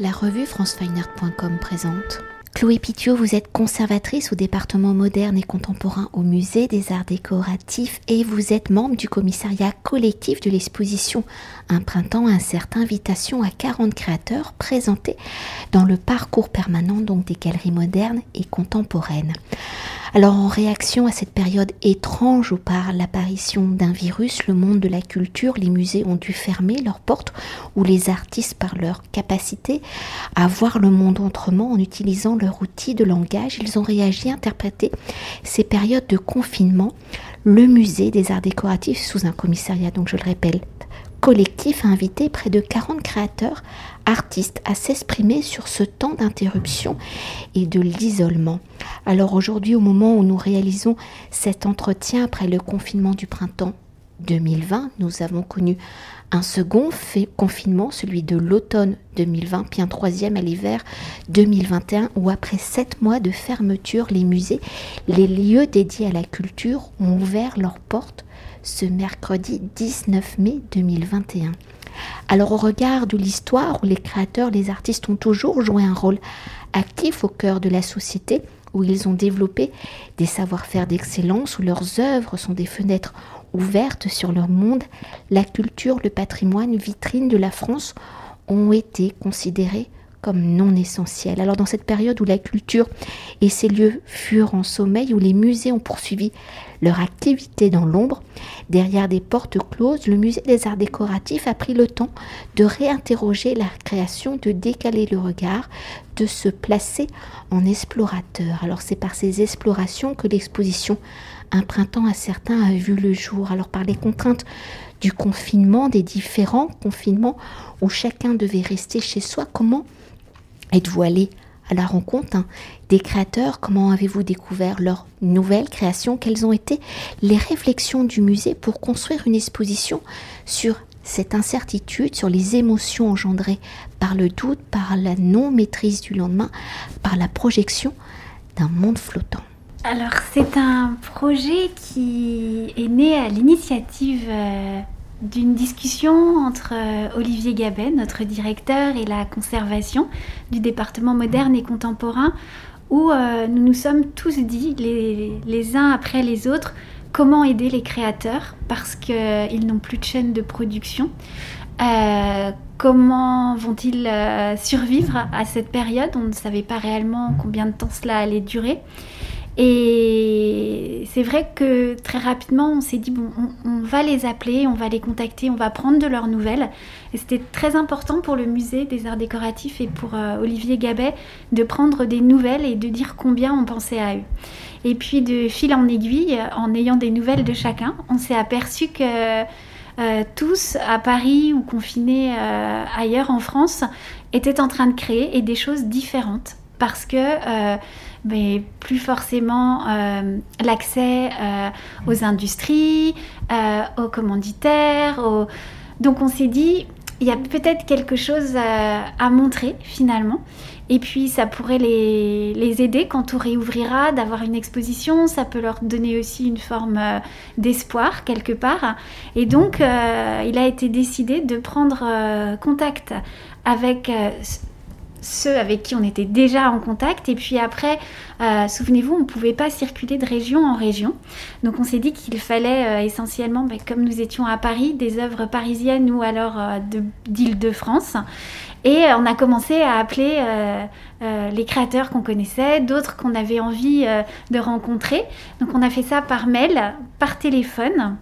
La revue francefineart.com présente. Chloé Pitiot, vous êtes conservatrice au département moderne et contemporain au musée des arts décoratifs et vous êtes membre du commissariat collectif de l'exposition Un printemps invitation à 40 créateurs présentés dans le parcours permanent donc des galeries modernes et contemporaines. Alors en réaction à cette période étrange où par l'apparition d'un virus, le monde de la culture, les musées ont dû fermer leurs portes, où les artistes par leur capacité à voir le monde autrement en utilisant leur outil de langage, ils ont réagi, interprété ces périodes de confinement. Le musée des arts décoratifs sous un commissariat, donc je le répète, collectif a invité près de 40 créateurs, artistes à s'exprimer sur ce temps d'interruption et de l'isolement. Alors aujourd'hui, au moment où nous réalisons cet entretien après le confinement du printemps 2020, nous avons connu un second confinement, celui de l'automne 2020, puis un troisième à l'hiver 2021, où après sept mois de fermeture, les musées, les lieux dédiés à la culture ont ouvert leurs portes ce mercredi 19 mai 2021. Alors au regard de l'histoire où les créateurs, les artistes ont toujours joué un rôle actif au cœur de la société, où ils ont développé des savoir-faire d'excellence, où leurs œuvres sont des fenêtres ouvertes sur leur monde, la culture, le patrimoine, vitrine de la France ont été considérés comme non essentiels. Alors dans cette période où la culture et ses lieux furent en sommeil, où les musées ont poursuivi leur activité dans l'ombre, derrière des portes closes, le musée des arts décoratifs a pris le temps de réinterroger la création, de décaler le regard, de se placer en explorateur. Alors c'est par ces explorations que l'exposition Un printemps à certains a vu le jour. Alors par les contraintes du confinement, des différents confinements où chacun devait rester chez soi, comment Êtes-vous allé à la rencontre hein, des créateurs? Comment avez-vous découvert leurs nouvelles créations? Quelles ont été les réflexions du musée pour construire une exposition sur cette incertitude, sur les émotions engendrées par le doute, par la non-maîtrise du lendemain, par la projection d'un monde flottant? Alors c'est un projet qui est né à l'initiative euh, d'une discussion entre euh, Olivier Gabet, notre directeur, et la conservation du département moderne et contemporain, où euh, nous nous sommes tous dit, les, uns après les autres, comment aider les créateurs, parce qu'ils n'ont plus de chaîne de production. Euh, comment vont-ils survivre à cette période? On ne savait pas réellement combien de temps cela allait durer. Et c'est vrai que très rapidement, on s'est dit, bon, on, va les appeler, on va les contacter, on va prendre de leurs nouvelles. Et c'était très important pour le musée des arts décoratifs et pour euh, Olivier Gabet de prendre des nouvelles et de dire combien on pensait à eux. Et puis de fil en aiguille, en ayant des nouvelles de chacun, on s'est aperçu que euh, tous à Paris ou confinés euh, ailleurs en France étaient en train de créer et des choses différentes parce que mais plus forcément euh, l'accès euh, aux industries, euh, aux commanditaires. Donc on s'est dit, il y a peut-être quelque chose à montrer finalement. Et puis ça pourrait les, les aider quand on réouvrira d'avoir une exposition, ça peut leur donner aussi une forme d'espoir quelque part. Et donc il a été décidé de prendre contact avec ceux avec qui on était déjà en contact. Et puis après, euh, souvenez-vous, on ne pouvait pas circuler de région en région. Donc on s'est dit qu'il fallait euh, essentiellement, ben, comme nous étions à Paris, des œuvres parisiennes ou alors euh, d'Île-de-France. Et on a commencé à appeler les créateurs qu'on connaissait, d'autres qu'on avait envie de rencontrer. Donc on a fait ça par mail, par téléphone.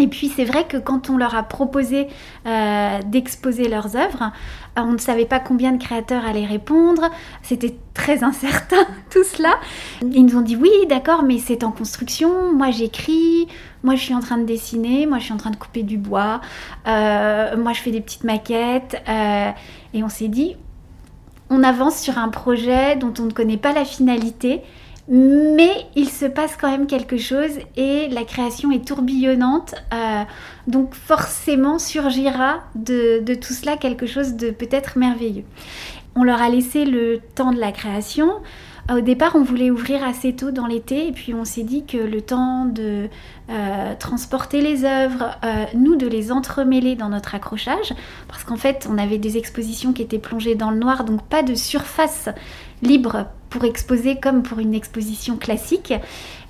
Et puis c'est vrai que quand on leur a proposé euh, d'exposer leurs œuvres, euh, on ne savait pas combien de créateurs allaient répondre, c'était très incertain tout cela. Ils nous ont dit oui d'accord mais c'est en construction, moi j'écris, moi je suis en train de dessiner, moi je suis en train de couper du bois, euh, moi je fais des petites maquettes. Et on s'est dit on avance sur un projet dont on ne connaît pas la finalité mais il se passe quand même quelque chose et la création est tourbillonnante. Euh, donc forcément surgira de, tout cela quelque chose de peut-être merveilleux. On leur a laissé le temps de la création. Au départ, on voulait ouvrir assez tôt dans l'été, et puis on s'est dit que le temps de euh, transporter les œuvres, euh, nous de les entremêler dans notre accrochage, parce qu'en fait, on avait des expositions qui étaient plongées dans le noir, donc pas de surface libre pour exposer comme pour une exposition classique.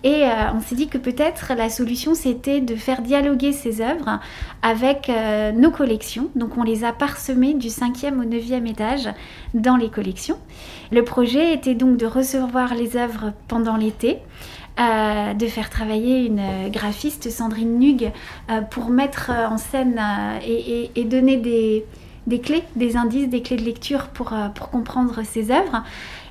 Et euh, on s'est dit que peut-être la solution c'était de faire dialoguer ces œuvres avec euh, nos collections. Donc on les a parsemées du 5e au 9e étage dans les collections. Le projet était donc de recevoir les œuvres pendant l'été. Euh, de faire travailler une graphiste, Sandrine Nug, pour mettre en scène et, donner des, des, clés, des indices, des clés de lecture pour, pour comprendre ces œuvres.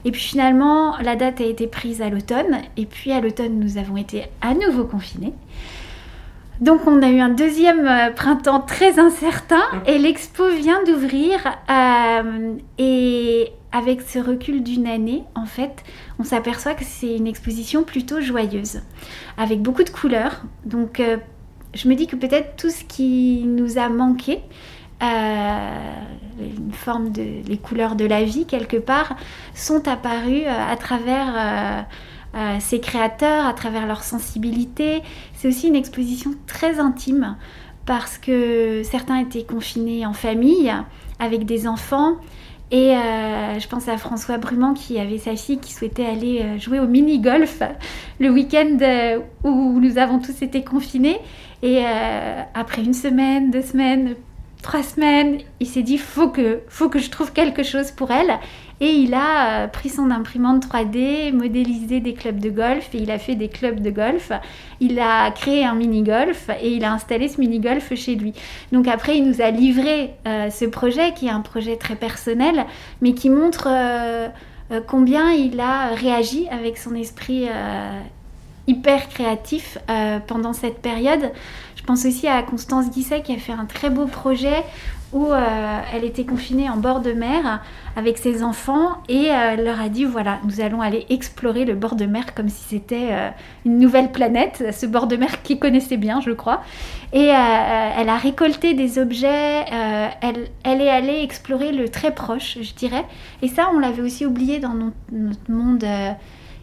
Et puis finalement, la date a été prise à l'automne. Et puis à l'automne, nous avons été à nouveau confinés. Donc on a eu un deuxième euh, printemps très incertain et l'expo vient d'ouvrir. Euh, et avec ce recul d'une année, en fait, on s'aperçoit que c'est une exposition plutôt joyeuse, avec beaucoup de couleurs. Donc euh, je me dis que peut-être tout ce qui nous a manqué, de les couleurs de la vie quelque part, sont apparues euh, à travers euh, euh, ces créateurs, à travers leur sensibilité. C'est aussi une exposition très intime parce que certains étaient confinés en famille avec des enfants. Et je pense à François Bruman qui avait sa fille qui souhaitait aller jouer au mini-golf le week-end où nous avons tous été confinés. Et après une semaine, deux semaines, trois semaines, il s'est dit faut que, faut que je trouve quelque chose pour elle. Et il a euh, pris son imprimante 3D, modélisé des clubs de golf et il a fait des clubs de golf. Il a créé un mini-golf et il a installé ce mini-golf chez lui. Donc après, il nous a livré euh, ce projet qui est un projet très personnel, mais qui montre euh, combien il a réagi avec son esprit hyper créatif pendant cette période. Je pense aussi à Constance Guisset qui a fait un très beau projet où euh, elle était confinée en bord de mer avec ses enfants et euh, elle leur a dit voilà, nous allons aller explorer le bord de mer comme si c'était euh, une nouvelle planète, ce bord de mer qu'ils connaissait bien, je crois. Et elle a récolté des objets, elle, elle, est allée explorer le très proche, je dirais. Et ça, on l'avait aussi oublié dans notre monde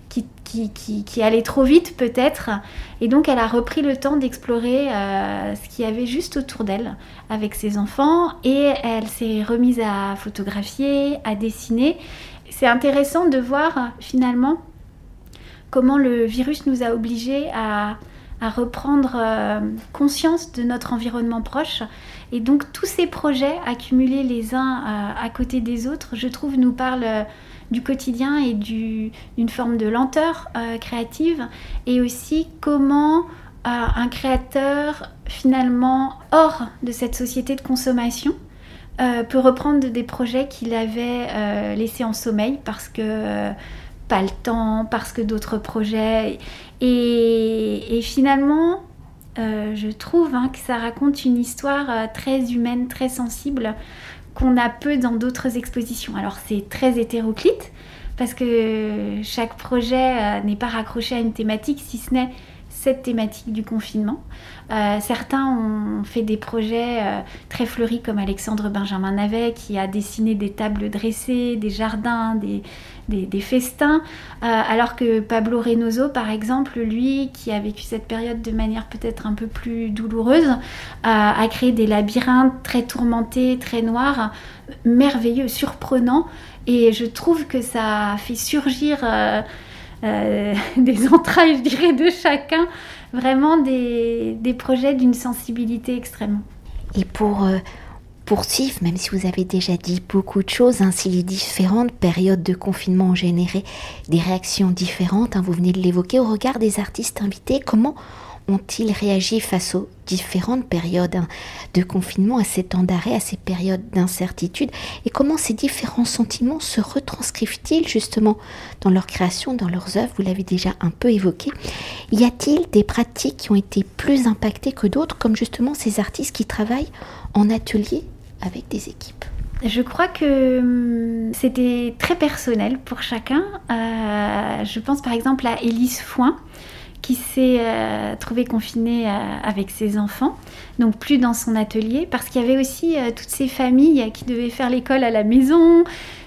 qui, allait trop vite peut-être. Et donc elle a repris le temps d'explorer euh, ce qu'il y avait juste autour d'elle avec ses enfants et elle s'est remise à photographier, à dessiner. C'est intéressant de voir finalement comment le virus nous a obligés à, à reprendre euh, conscience de notre environnement proche. Et donc tous ces projets accumulés les uns euh, à côté des autres, je trouve, nous parlent du quotidien et d'une forme de lenteur euh, créative et aussi comment euh, un créateur finalement hors de cette société de consommation euh, peut reprendre des projets qu'il avait laissés en sommeil parce que pas le temps, parce que d'autres projets. Et, finalement, je trouve hein, que ça raconte une histoire très humaine, très sensible qu'on a peu dans d'autres expositions. Alors c'est très hétéroclite parce que chaque projet euh, n'est pas raccroché à une thématique si ce n'est cette thématique du confinement. Euh, certains ont fait des projets euh, très fleuris comme Alexandre Benjamin Navet qui a dessiné des tables dressées, des jardins, des, des, festins, euh, alors que Pablo Reynoso, par exemple, lui, qui a vécu cette période de manière peut-être un peu plus douloureuse, a créé des labyrinthes très tourmentés, très noirs, merveilleux, surprenants, et je trouve que ça fait surgir euh, des entrailles, je dirais, de chacun, vraiment des, des projets d'une sensibilité extrême. Et pour euh, poursuivre, même si vous avez déjà dit beaucoup de choses, ainsi les différentes périodes de confinement ont généré des réactions différentes, hein, vous venez de l'évoquer, au regard des artistes invités, comment ont-ils réagi face aux différentes périodes de confinement, à ces temps d'arrêt, à ces périodes d'incertitude Et comment ces différents sentiments se retranscrivent-ils justement dans leur création, dans leurs œuvres? Vous l'avez déjà un peu évoqué. Y a-t-il des pratiques qui ont été plus impactées que d'autres, comme justement ces artistes qui travaillent en atelier avec des équipes? Je crois que hum, c'était très personnel pour chacun. Euh, je pense par exemple à Élise Foin, qui s'est euh, trouvé confinée euh, avec ses enfants, donc plus dans son atelier, parce qu'il y avait aussi euh, toutes ces familles qui devaient faire l'école à la maison.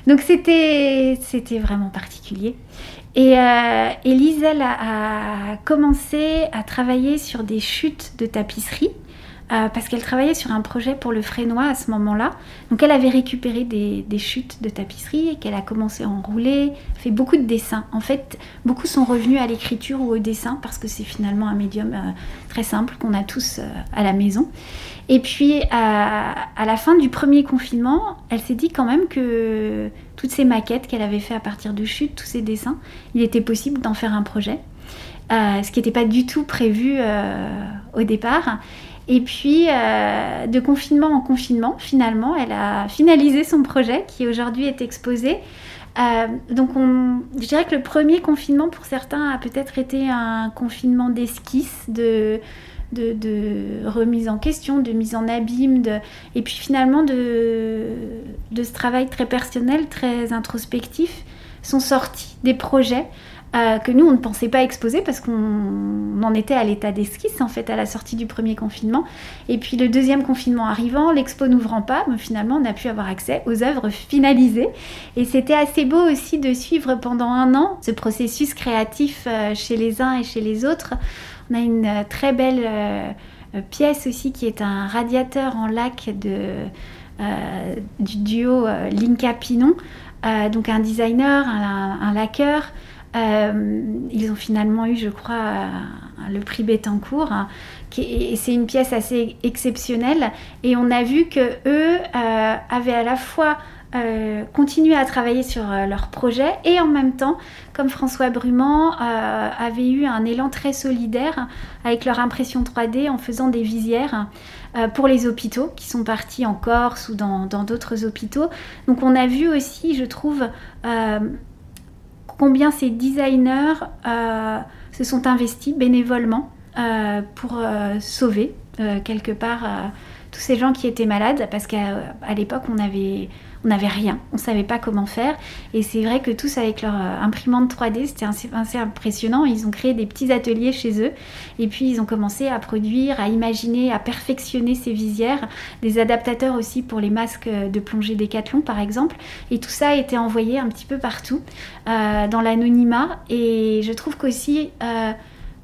Donc c'était, c'était vraiment particulier. Et, euh, elle a, commencé à travailler sur des chutes de tapisserie. Euh, parce qu'elle travaillait sur un projet pour le Frénois à ce moment-là. Donc elle avait récupéré des, chutes de tapisserie et qu'elle a commencé à enrouler, fait beaucoup de dessins. En fait, beaucoup sont revenus à l'écriture ou au dessin parce que c'est finalement un médium euh, très simple qu'on a tous euh, à la maison. Et puis à, la fin du premier confinement, elle s'est dit quand même que toutes ces maquettes qu'elle avait fait à partir de chutes, tous ces dessins, il était possible d'en faire un projet. ce qui n'était pas du tout prévu au départ. Et puis, euh, de confinement en confinement, finalement, elle a finalisé son projet qui aujourd'hui est exposé. Euh, donc, on, je dirais que le premier confinement, pour certains, a peut-être été un confinement d'esquisse, de, remise en question, de mise en abîme, et puis finalement de, de ce travail très personnel, très introspectif, sont sortis des projets euh, que nous, on ne pensait pas exposer parce qu'on en était à l'état d'esquisse, en fait, à la sortie du premier confinement. Et puis le deuxième confinement arrivant, l'expo n'ouvrant pas, mais finalement, on a pu avoir accès aux œuvres finalisées. Et c'était assez beau aussi de suivre pendant un an ce processus créatif euh, chez les uns et chez les autres. On a une euh, très belle pièce aussi qui est un radiateur en lac de, du duo Linka Pinon. donc un designer, un, un laqueur, euh, ils ont finalement eu, je crois, euh, le prix Bettencourt. Hein, et c'est une pièce assez exceptionnelle. Et on a vu que eux euh, avaient à la fois continué à travailler sur leur projet et en même temps, comme François Brumand, avait eu un élan très solidaire avec leur impression 3D en faisant des visières pour les hôpitaux qui sont partis en Corse ou dans d'autres hôpitaux. Donc on a vu aussi, je trouve, combien ces designers euh, se sont investis bénévolement euh, pour euh, sauver quelque part tous ces gens qui étaient malades, parce qu'à l'époque, on avait on n'avait rien, on savait pas comment faire. Et c'est vrai que tous avec leur euh, imprimante 3D, c'était assez, impressionnant. Ils ont créé des petits ateliers chez eux et puis ils ont commencé à produire, à imaginer, à perfectionner ces visières, des adaptateurs aussi pour les masques de plongée Décathlon par exemple. Et tout ça a été envoyé un petit peu partout euh, dans l'anonymat. Et je trouve qu'aussi... Euh,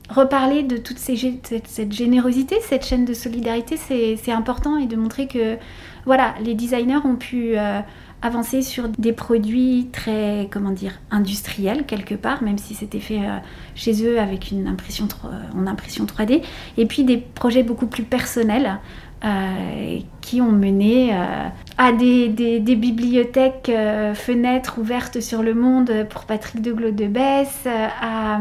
reparler de toute cette, générosité, cette chaîne de solidarité, c'est important et de montrer que voilà, les designers ont pu euh, avancer sur des produits très, comment dire, industriels quelque part, même si c'était fait euh, chez eux avec une impression, en impression 3D, et puis des projets beaucoup plus personnels euh, qui ont mené euh, à des, bibliothèques euh, fenêtres ouvertes sur le monde pour Patrick de de Besse, à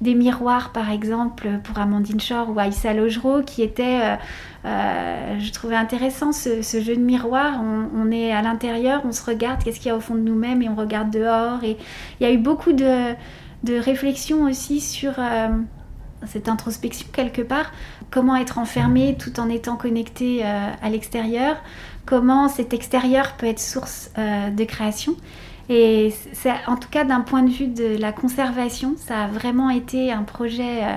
des miroirs par exemple pour Amandine Shore ou Aïssa Logereau qui étaient, je trouvais intéressant ce, jeu de miroir. On, est à l'intérieur, on se regarde, qu'est-ce qu'il y a au fond de nous-mêmes et on regarde dehors. Et il y a eu beaucoup de réflexions aussi sur cette introspection quelque part, comment être enfermé tout en étant connecté euh, à l'extérieur, comment cet extérieur peut être source euh, de création? Et c'est, en tout cas d'un point de vue de la conservation, ça a vraiment été un projet euh,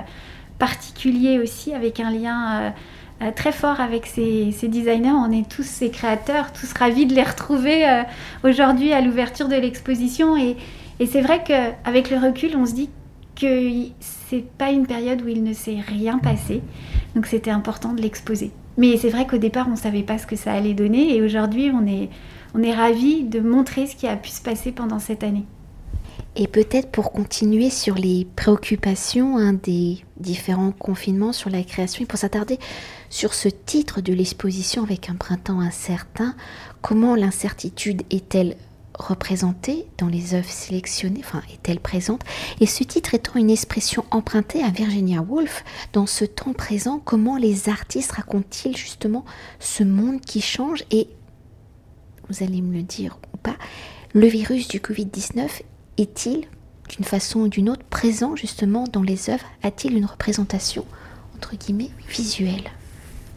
particulier aussi, avec un lien très fort avec ces, designers. On est tous ces créateurs, tous ravis de les retrouver aujourd'hui à l'ouverture de l'exposition. Et, et c'est vrai qu'avec le recul, on se dit que c'est pas une période où il ne s'est rien passé. Donc c'était important de l'exposer. Mais c'est vrai qu'au départ, on ne savait pas ce que ça allait donner. Et aujourd'hui, on est, on est ravis de montrer ce qui a pu se passer pendant cette année. Et peut-être pour continuer sur les préoccupations hein, des différents confinements sur la création, et pour s'attarder sur ce titre de l'exposition avec un printemps incertain, comment l'incertitude est-elle représentée dans les œuvres sélectionnées, enfin est-elle présente? Et ce titre étant une expression empruntée à Virginia Woolf, dans ce temps présent, comment les artistes racontent-ils justement ce monde qui change? Et vous allez me le dire ou pas, le virus du Covid-19 est-il d'une façon ou d'une autre présent justement dans les œuvres? A-t-il une représentation entre guillemets visuelle?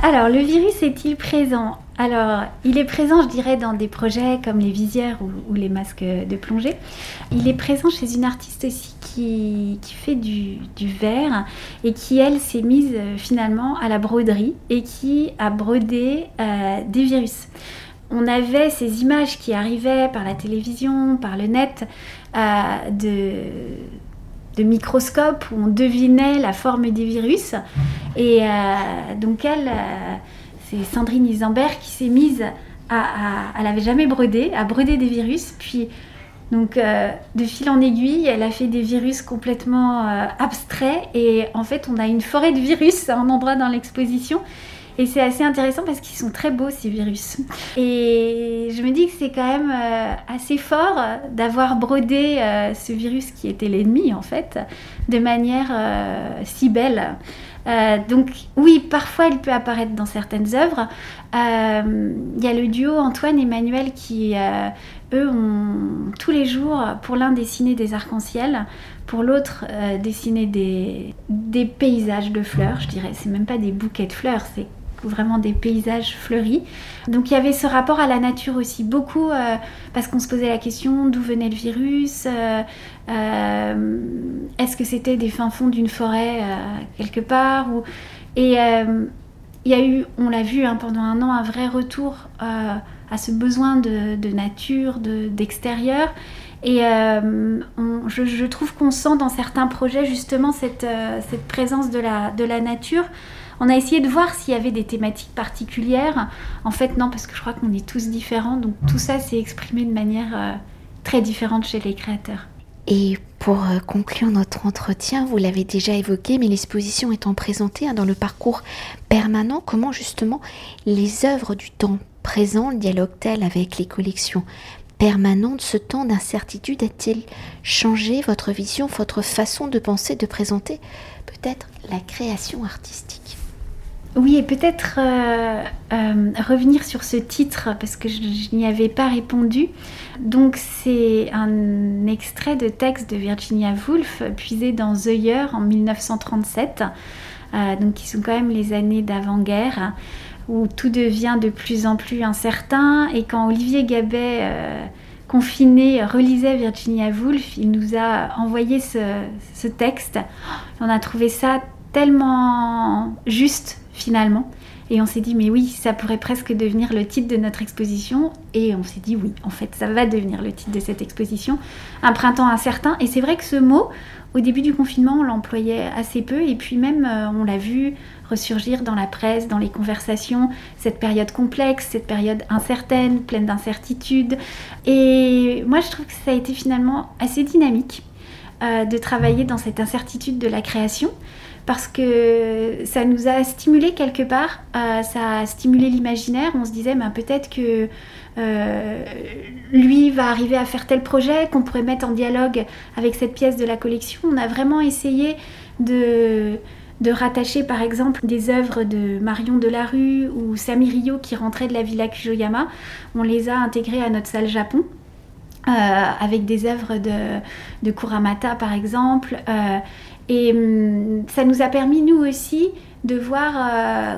Alors, le virus est-il présent Alors, il est présent, je dirais, dans des projets comme les visières ou, les masques de plongée. Il est présent chez une artiste aussi qui, fait du, verre et qui, elle, s'est mise euh, finalement à la broderie et qui a brodé euh, des virus. on avait ces images qui arrivaient par la télévision, par le net, de, de microscopes où on devinait la forme des virus. Et donc elle, c'est Sandrine Isambert qui s'est mise à, elle n'avait jamais brodé, à broder des virus, puis donc, euh, de fil en aiguille, elle a fait des virus complètement euh, abstraits. Et en fait, on a une forêt de virus à un endroit dans l'exposition. Et c'est assez intéressant parce qu'ils sont très beaux, ces virus. Et je me dis que c'est quand même euh, assez fort d'avoir brodé ce virus qui était l'ennemi, en fait, de manière si belle. Donc oui, parfois il peut apparaître dans certaines œuvres. Il y a le duo Antoine-Emmanuel qui eux ont tous les jours, pour l'un dessiné des arcs-en-ciel, pour l'autre euh, dessiné des, des paysages de fleurs, je dirais. C'est même pas des bouquets de fleurs, c'est vraiment des paysages fleuris. Donc il y avait ce rapport à la nature aussi, beaucoup euh, parce qu'on se posait la question d'où venait le virus, euh, est-ce que c'était des fins fonds d'une forêt quelque part. Et il y a eu, on l'a vu hein, pendant un an, un vrai retour à ce besoin de, nature, d'extérieur. et euh, je, trouve qu'on sent dans certains projets justement cette, euh, cette présence de la, de la nature. On a essayé de voir s'il y avait des thématiques particulières. En fait, non, parce que je crois qu'on est tous différents. Donc tout ça s'est exprimé de manière euh, très différente chez les créateurs. Et pour conclure notre entretien, vous l'avez déjà évoqué, mais l'exposition étant présentée hein, dans le parcours permanent, comment justement les œuvres du temps présent dialogue-t-elle avec les collections permanentes? Ce temps d'incertitude a-t-il changé votre vision, votre façon de penser, de présenter peut-être la création artistique? Oui, et peut-être euh, euh, revenir sur ce titre, parce que je, n'y avais pas répondu. Donc, c'est un extrait de texte de Virginia Woolf, puisé dans The Year en 1937, euh, donc qui sont quand même les années d'avant-guerre où tout devient de plus en plus incertain. Et quand Olivier Gabet, confiné, relisait Virginia Woolf, il nous a envoyé ce, texte. On a trouvé ça tellement juste finalement. Et on s'est dit, mais oui, ça pourrait presque devenir le titre de notre exposition. Et on s'est dit, oui, en fait, ça va devenir le titre de cette exposition. Un printemps incertain. Et c'est vrai que ce mot, au début du confinement, on l'employait assez peu. Et puis même, euh, on l'a vu ressurgir dans la presse, dans les conversations, cette période complexe, cette période incertaine, pleine d'incertitudes. Et moi, je trouve que ça a été finalement assez dynamique euh, de travailler dans cette incertitude de la création parce que ça nous a stimulé quelque part, euh, ça a stimulé l'imaginaire. On se disait, ben, peut-être que euh, lui va arriver à faire tel projet qu'on pourrait mettre en dialogue avec cette pièce de la collection. On a vraiment essayé de de rattacher par exemple des œuvres de Marion Delarue ou Sami Rio qui rentraient de la Villa Kujoyama. On les a intégrées à notre salle Japon. Euh, avec des œuvres de, de Kuramata par exemple. Et hum, ça nous a permis nous aussi de voir euh,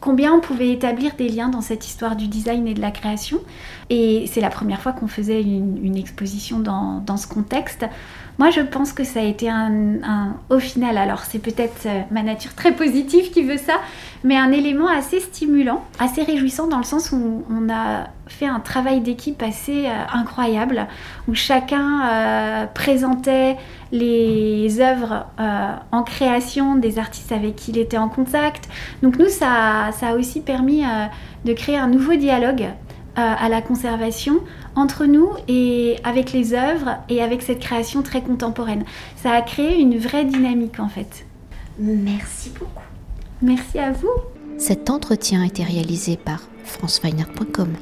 combien on pouvait établir des liens dans cette histoire du design et de la création. Et c'est la première fois qu'on faisait une, exposition dans, dans, ce contexte. Moi, je pense que ça a été un, au final, alors c'est peut-être euh, ma nature très positive qui veut ça, mais un élément assez stimulant, assez réjouissant dans le sens où on a fait un travail d'équipe assez euh, incroyable, où chacun euh, présentait les œuvres en création des artistes avec qui il était en contact. Donc nous, ça, ça a aussi permis de créer un nouveau dialogue à la conservation entre nous et avec les œuvres et avec cette création très contemporaine. Ça a créé une vraie dynamique en fait. Merci beaucoup. Merci à vous. Cet entretien a été réalisé par franceweiner.com.